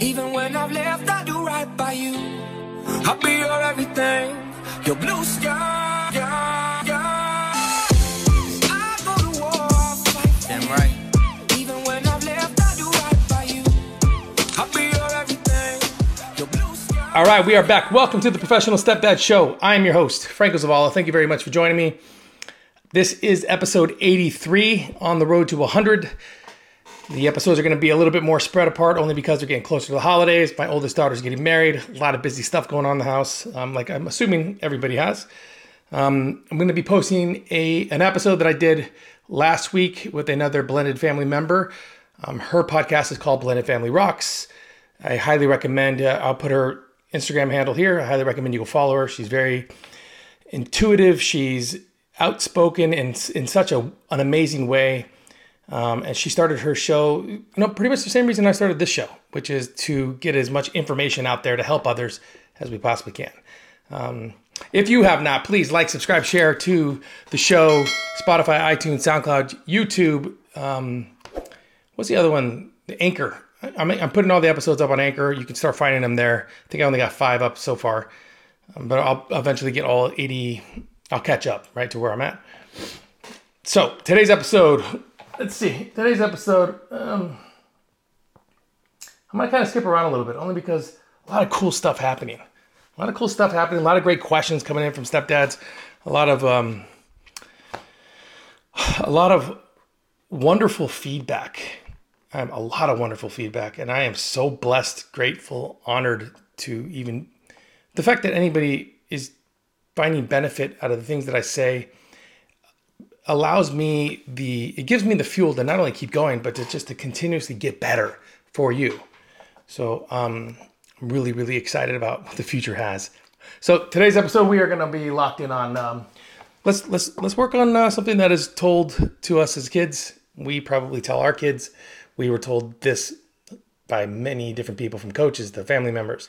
Even when I've left, I do right by you. I'll be your everything, your blue sky. Yeah, yeah. I go to war, fight. Damn right. Even when I've left, I do right by you. I'll be your everything, your blue sky. All right, we are back. Welcome to the Professional Stepdad Show. I am your host, Franco Zavala. Thank you very much for joining me. This is episode 83 on the road to 100. The episodes are going to be a little bit more spread apart only because they're getting closer to the holidays. My oldest daughter's getting married. A lot of busy stuff going on in the house, um, like I'm assuming everybody has. Um, I'm going to be posting a an episode that I did last week with another blended family member. Um, her podcast is called Blended Family Rocks. I highly recommend. Uh, I'll put her Instagram handle here. I highly recommend you go follow her. She's very intuitive. She's outspoken in in such a an amazing way. Um, and she started her show, you know, pretty much the same reason I started this show, which is to get as much information out there to help others as we possibly can. Um, if you have not, please like, subscribe, share to the show, Spotify, iTunes, SoundCloud, YouTube. Um, what's the other one? The Anchor. I'm, I'm putting all the episodes up on Anchor. You can start finding them there. I think I only got five up so far, um, but I'll eventually get all 80. I'll catch up right to where I'm at. So today's episode, let's see. Today's episode, um, I'm gonna kind of skip around a little bit, only because a lot of cool stuff happening. A lot of cool stuff happening. A lot of great questions coming in from stepdads. A lot of um, a lot of wonderful feedback. Um, a lot of wonderful feedback, and I am so blessed, grateful, honored to even the fact that anybody is finding benefit out of the things that I say allows me the it gives me the fuel to not only keep going but to just to continuously get better for you. So um i'm really really excited about what the future has. So today's episode we are going to be locked in on um let's let's let's work on uh, something that is told to us as kids. We probably tell our kids. We were told this by many different people from coaches to family members.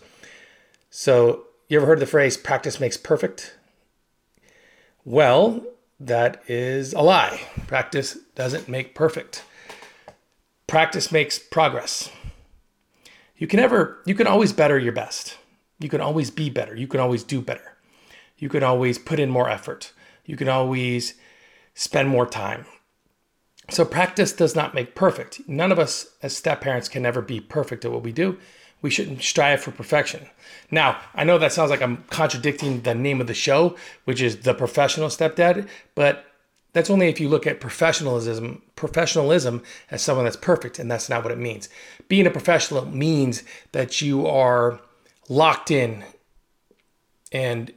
So you ever heard the phrase practice makes perfect well, that is a lie. Practice doesn't make perfect. Practice makes progress. You can ever you can always better your best. You can always be better. You can always do better. You can always put in more effort. You can always spend more time. So practice does not make perfect. None of us as step parents can ever be perfect at what we do. We shouldn't strive for perfection. Now, I know that sounds like I'm contradicting the name of the show, which is The Professional Stepdad, but that's only if you look at professionalism, professionalism as someone that's perfect, and that's not what it means. Being a professional means that you are locked in and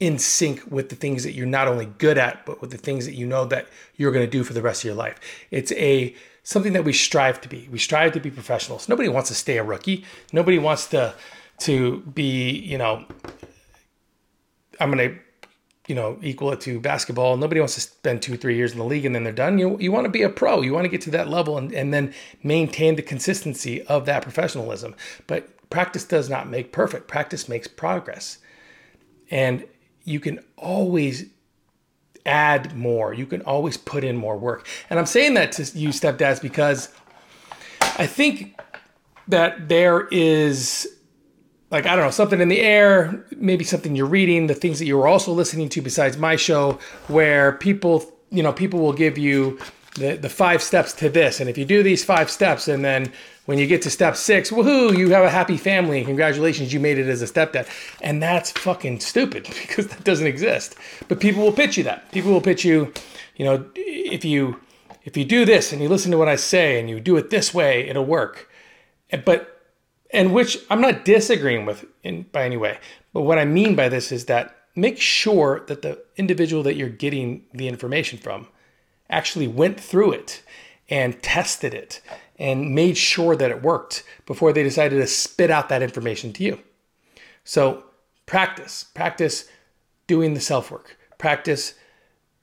in sync with the things that you're not only good at, but with the things that you know that you're going to do for the rest of your life. It's a something that we strive to be. We strive to be professionals. Nobody wants to stay a rookie. Nobody wants to to be, you know, I'm going to you know, equal it to basketball. Nobody wants to spend two, three years in the league and then they're done. You you want to be a pro. You want to get to that level and, and then maintain the consistency of that professionalism. But practice does not make perfect. Practice makes progress. And you can always add more. You can always put in more work. And I'm saying that to you stepdads because I think that there is like I don't know something in the air, maybe something you're reading, the things that you're also listening to besides my show, where people you know people will give you the the five steps to this, and if you do these five steps, and then when you get to step six, woohoo, you have a happy family, congratulations, you made it as a stepdad, and that's fucking stupid because that doesn't exist. But people will pitch you that. People will pitch you, you know, if you if you do this and you listen to what I say and you do it this way, it'll work. But and which I'm not disagreeing with in by any way. But what I mean by this is that make sure that the individual that you're getting the information from actually went through it and tested it and made sure that it worked before they decided to spit out that information to you. So practice, practice doing the self work, practice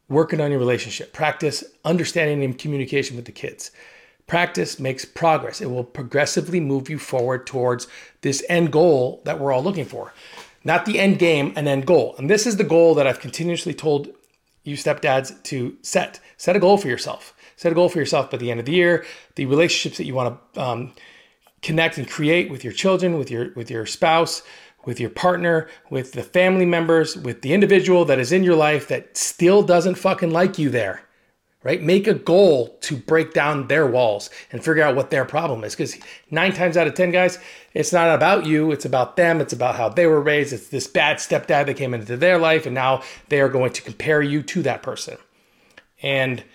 working on your relationship, practice understanding and communication with the kids. Practice makes progress. It will progressively move you forward towards this end goal that we're all looking for. Not the end game, an end goal. And this is the goal that I've continuously told you stepdads to set. Set a goal for yourself. Set a goal for yourself by the end of the year. The relationships that you want to um, connect and create with your children, with your with your spouse, with your partner, with the family members, with the individual that is in your life that still doesn't fucking like you there. Right? Make a goal to break down their walls and figure out what their problem is. Because nine times out of 10, guys, it's not about you. It's about them. It's about how they were raised. It's this bad stepdad that came into their life, and now they are going to compare you to that person. And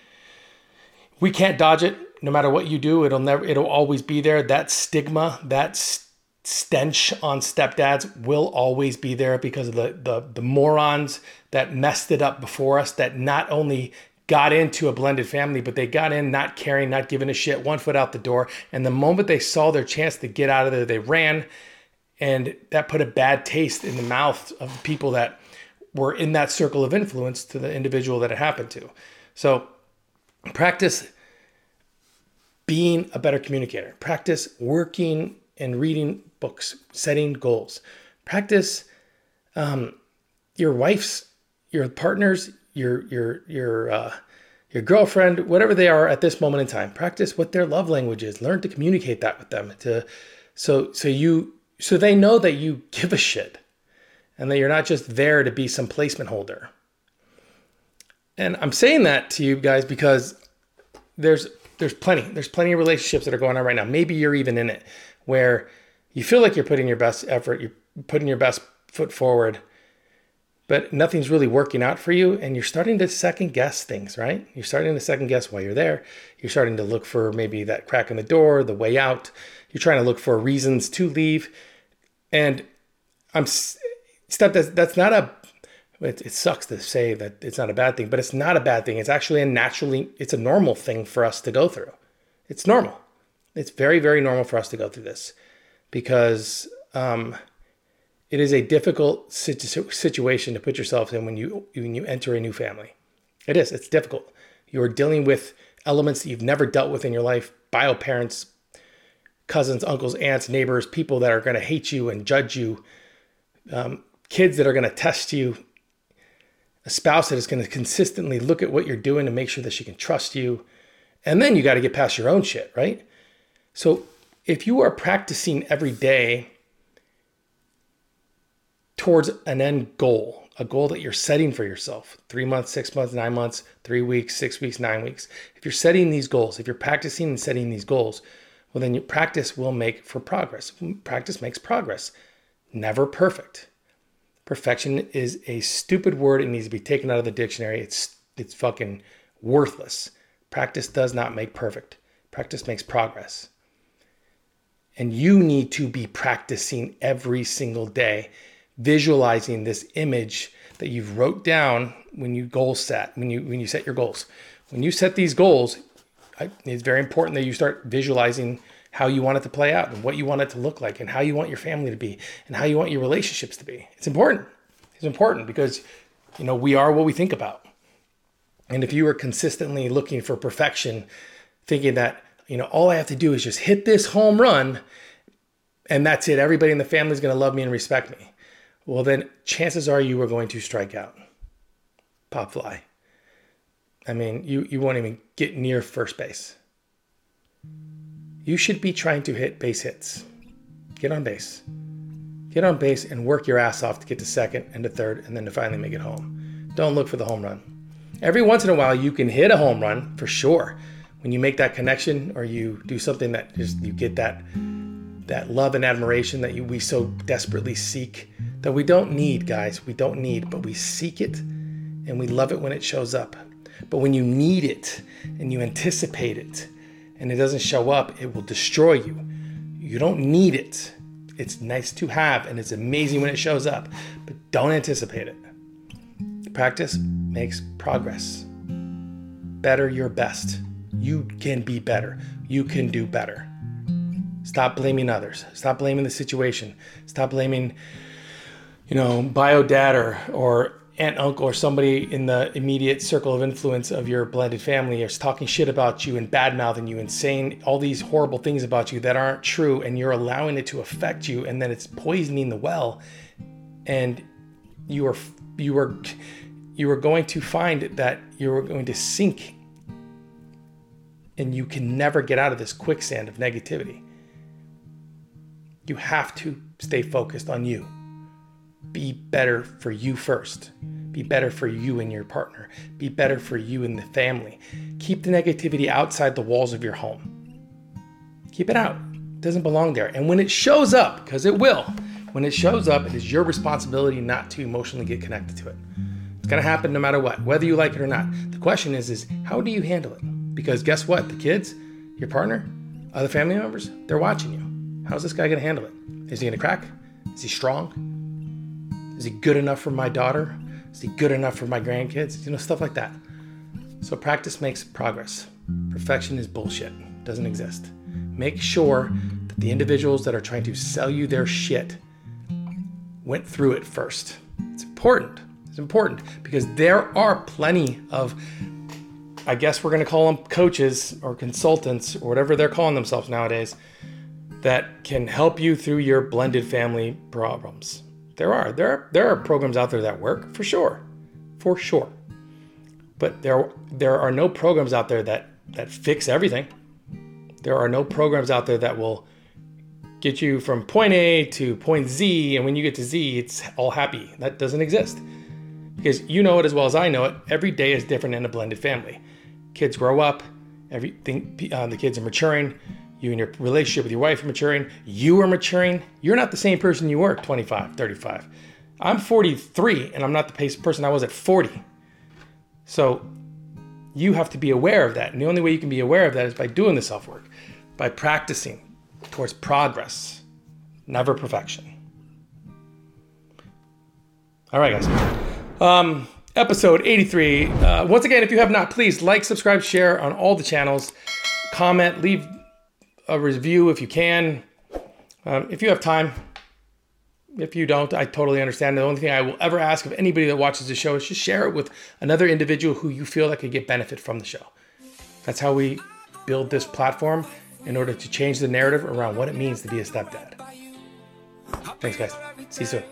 we can't dodge it no matter what you do it'll never it'll always be there that stigma that stench on stepdads will always be there because of the, the the morons that messed it up before us that not only got into a blended family but they got in not caring not giving a shit one foot out the door and the moment they saw their chance to get out of there they ran and that put a bad taste in the mouth of the people that were in that circle of influence to the individual that it happened to so practice being a better communicator. Practice working and reading books, setting goals. Practice um, your wife's, your partner's, your your your uh, your girlfriend, whatever they are at this moment in time. Practice what their love language is. Learn to communicate that with them. To so so you so they know that you give a shit, and that you're not just there to be some placement holder. And I'm saying that to you guys because there's there's plenty. There's plenty of relationships that are going on right now. Maybe you're even in it where you feel like you're putting your best effort, you're putting your best foot forward, but nothing's really working out for you. And you're starting to second guess things, right? You're starting to second guess why you're there. You're starting to look for maybe that crack in the door, the way out. You're trying to look for reasons to leave. And I'm step that's that's not a it, it sucks to say that it's not a bad thing, but it's not a bad thing. It's actually a naturally, it's a normal thing for us to go through. It's normal. It's very, very normal for us to go through this because um, it is a difficult situ- situation to put yourself in when you when you enter a new family. It is. It's difficult. You are dealing with elements that you've never dealt with in your life. Bio parents, cousins, uncles, aunts, neighbors, people that are going to hate you and judge you, um, kids that are going to test you, a spouse that is going to consistently look at what you're doing to make sure that she can trust you. And then you got to get past your own shit, right? So if you are practicing every day towards an end goal, a goal that you're setting for yourself three months, six months, nine months, three weeks, six weeks, nine weeks. If you're setting these goals, if you're practicing and setting these goals, well, then your practice will make for progress. Practice makes progress. Never perfect. Perfection is a stupid word. It needs to be taken out of the dictionary. It's it's fucking worthless. Practice does not make perfect. Practice makes progress. And you need to be practicing every single day, visualizing this image that you've wrote down when you goal set, when you when you set your goals. When you set these goals, it's very important that you start visualizing how you want it to play out and what you want it to look like and how you want your family to be and how you want your relationships to be. It's important. It's important because you know we are what we think about. And if you are consistently looking for perfection, thinking that you know all I have to do is just hit this home run and that's it, everybody in the family is going to love me and respect me. Well, then chances are you are going to strike out. Pop fly. I mean, you you won't even get near first base you should be trying to hit base hits. Get on base. Get on base and work your ass off to get to second and to third and then to finally make it home. Don't look for the home run. Every once in a while, you can hit a home run for sure. When you make that connection or you do something that just you get that that love and admiration that you, we so desperately seek that we don't need, guys. We don't need, but we seek it and we love it when it shows up. But when you need it and you anticipate it and it doesn't show up, it will destroy you. You don't need it. It's nice to have and it's amazing when it shows up, but don't anticipate it. Practice makes progress. Better your best. You can be better. You can do better. Stop blaming others. Stop blaming the situation. Stop blaming, you know, bio dad or, or aunt, uncle, or somebody in the immediate circle of influence of your blended family is talking shit about you and bad mouthing you and saying all these horrible things about you that aren't true, and you're allowing it to affect you, and then it's poisoning the well, and you are you are you are going to find that you are going to sink, and you can never get out of this quicksand of negativity. You have to stay focused on you. Be better for you first. Be better for you and your partner. Be better for you and the family. Keep the negativity outside the walls of your home. Keep it out. It doesn't belong there. And when it shows up, because it will, when it shows up, it is your responsibility not to emotionally get connected to it. It's to happen no matter what, whether you like it or not. The question is is how do you handle it? Because guess what? The kids, your partner, other family members, they're watching you. How's this guy to handle it? Is he to crack? Is he strong? Is he good enough for my daughter? Is he good enough for my grandkids? You know, stuff like that. So practice makes progress. Perfection is bullshit. Doesn't exist. Make sure that the individuals that are trying to sell you their shit went through it first. It's important. It's important because there are plenty of I guess we're going to call them coaches or consultants or whatever they're calling themselves nowadays that can help you through your blended family problems. There are there are, there are programs out there that work for sure, for sure. But there there are no programs out there that that fix everything. There are no programs out there that will get you from point A to point Z, and when you get to Z, it's all happy. That doesn't exist. Because you know it as well as I know it, every day is different in a blended family. Kids grow up, everything, uh, the kids are maturing, you and your relationship with your wife are maturing, you are maturing. You're not the same person you were 25, 35. I'm 43 and I'm not the person I was at 40. So you have to be aware of that. And the only way you can be aware of that is by doing the self work, by practicing towards progress, never perfection. All right, guys. Um, episode 83. Uh, once again, if you have not, please like, subscribe, share on all the channels, comment, leave a review if you can. Um, if you have time, if you don't, I totally understand. The only thing I will ever ask of anybody that watches the show is just share it with another individual who you feel that could get benefit from the show. That's how we build this platform in order to change the narrative around what it means to be a stepdad. Thanks, guys. See you soon.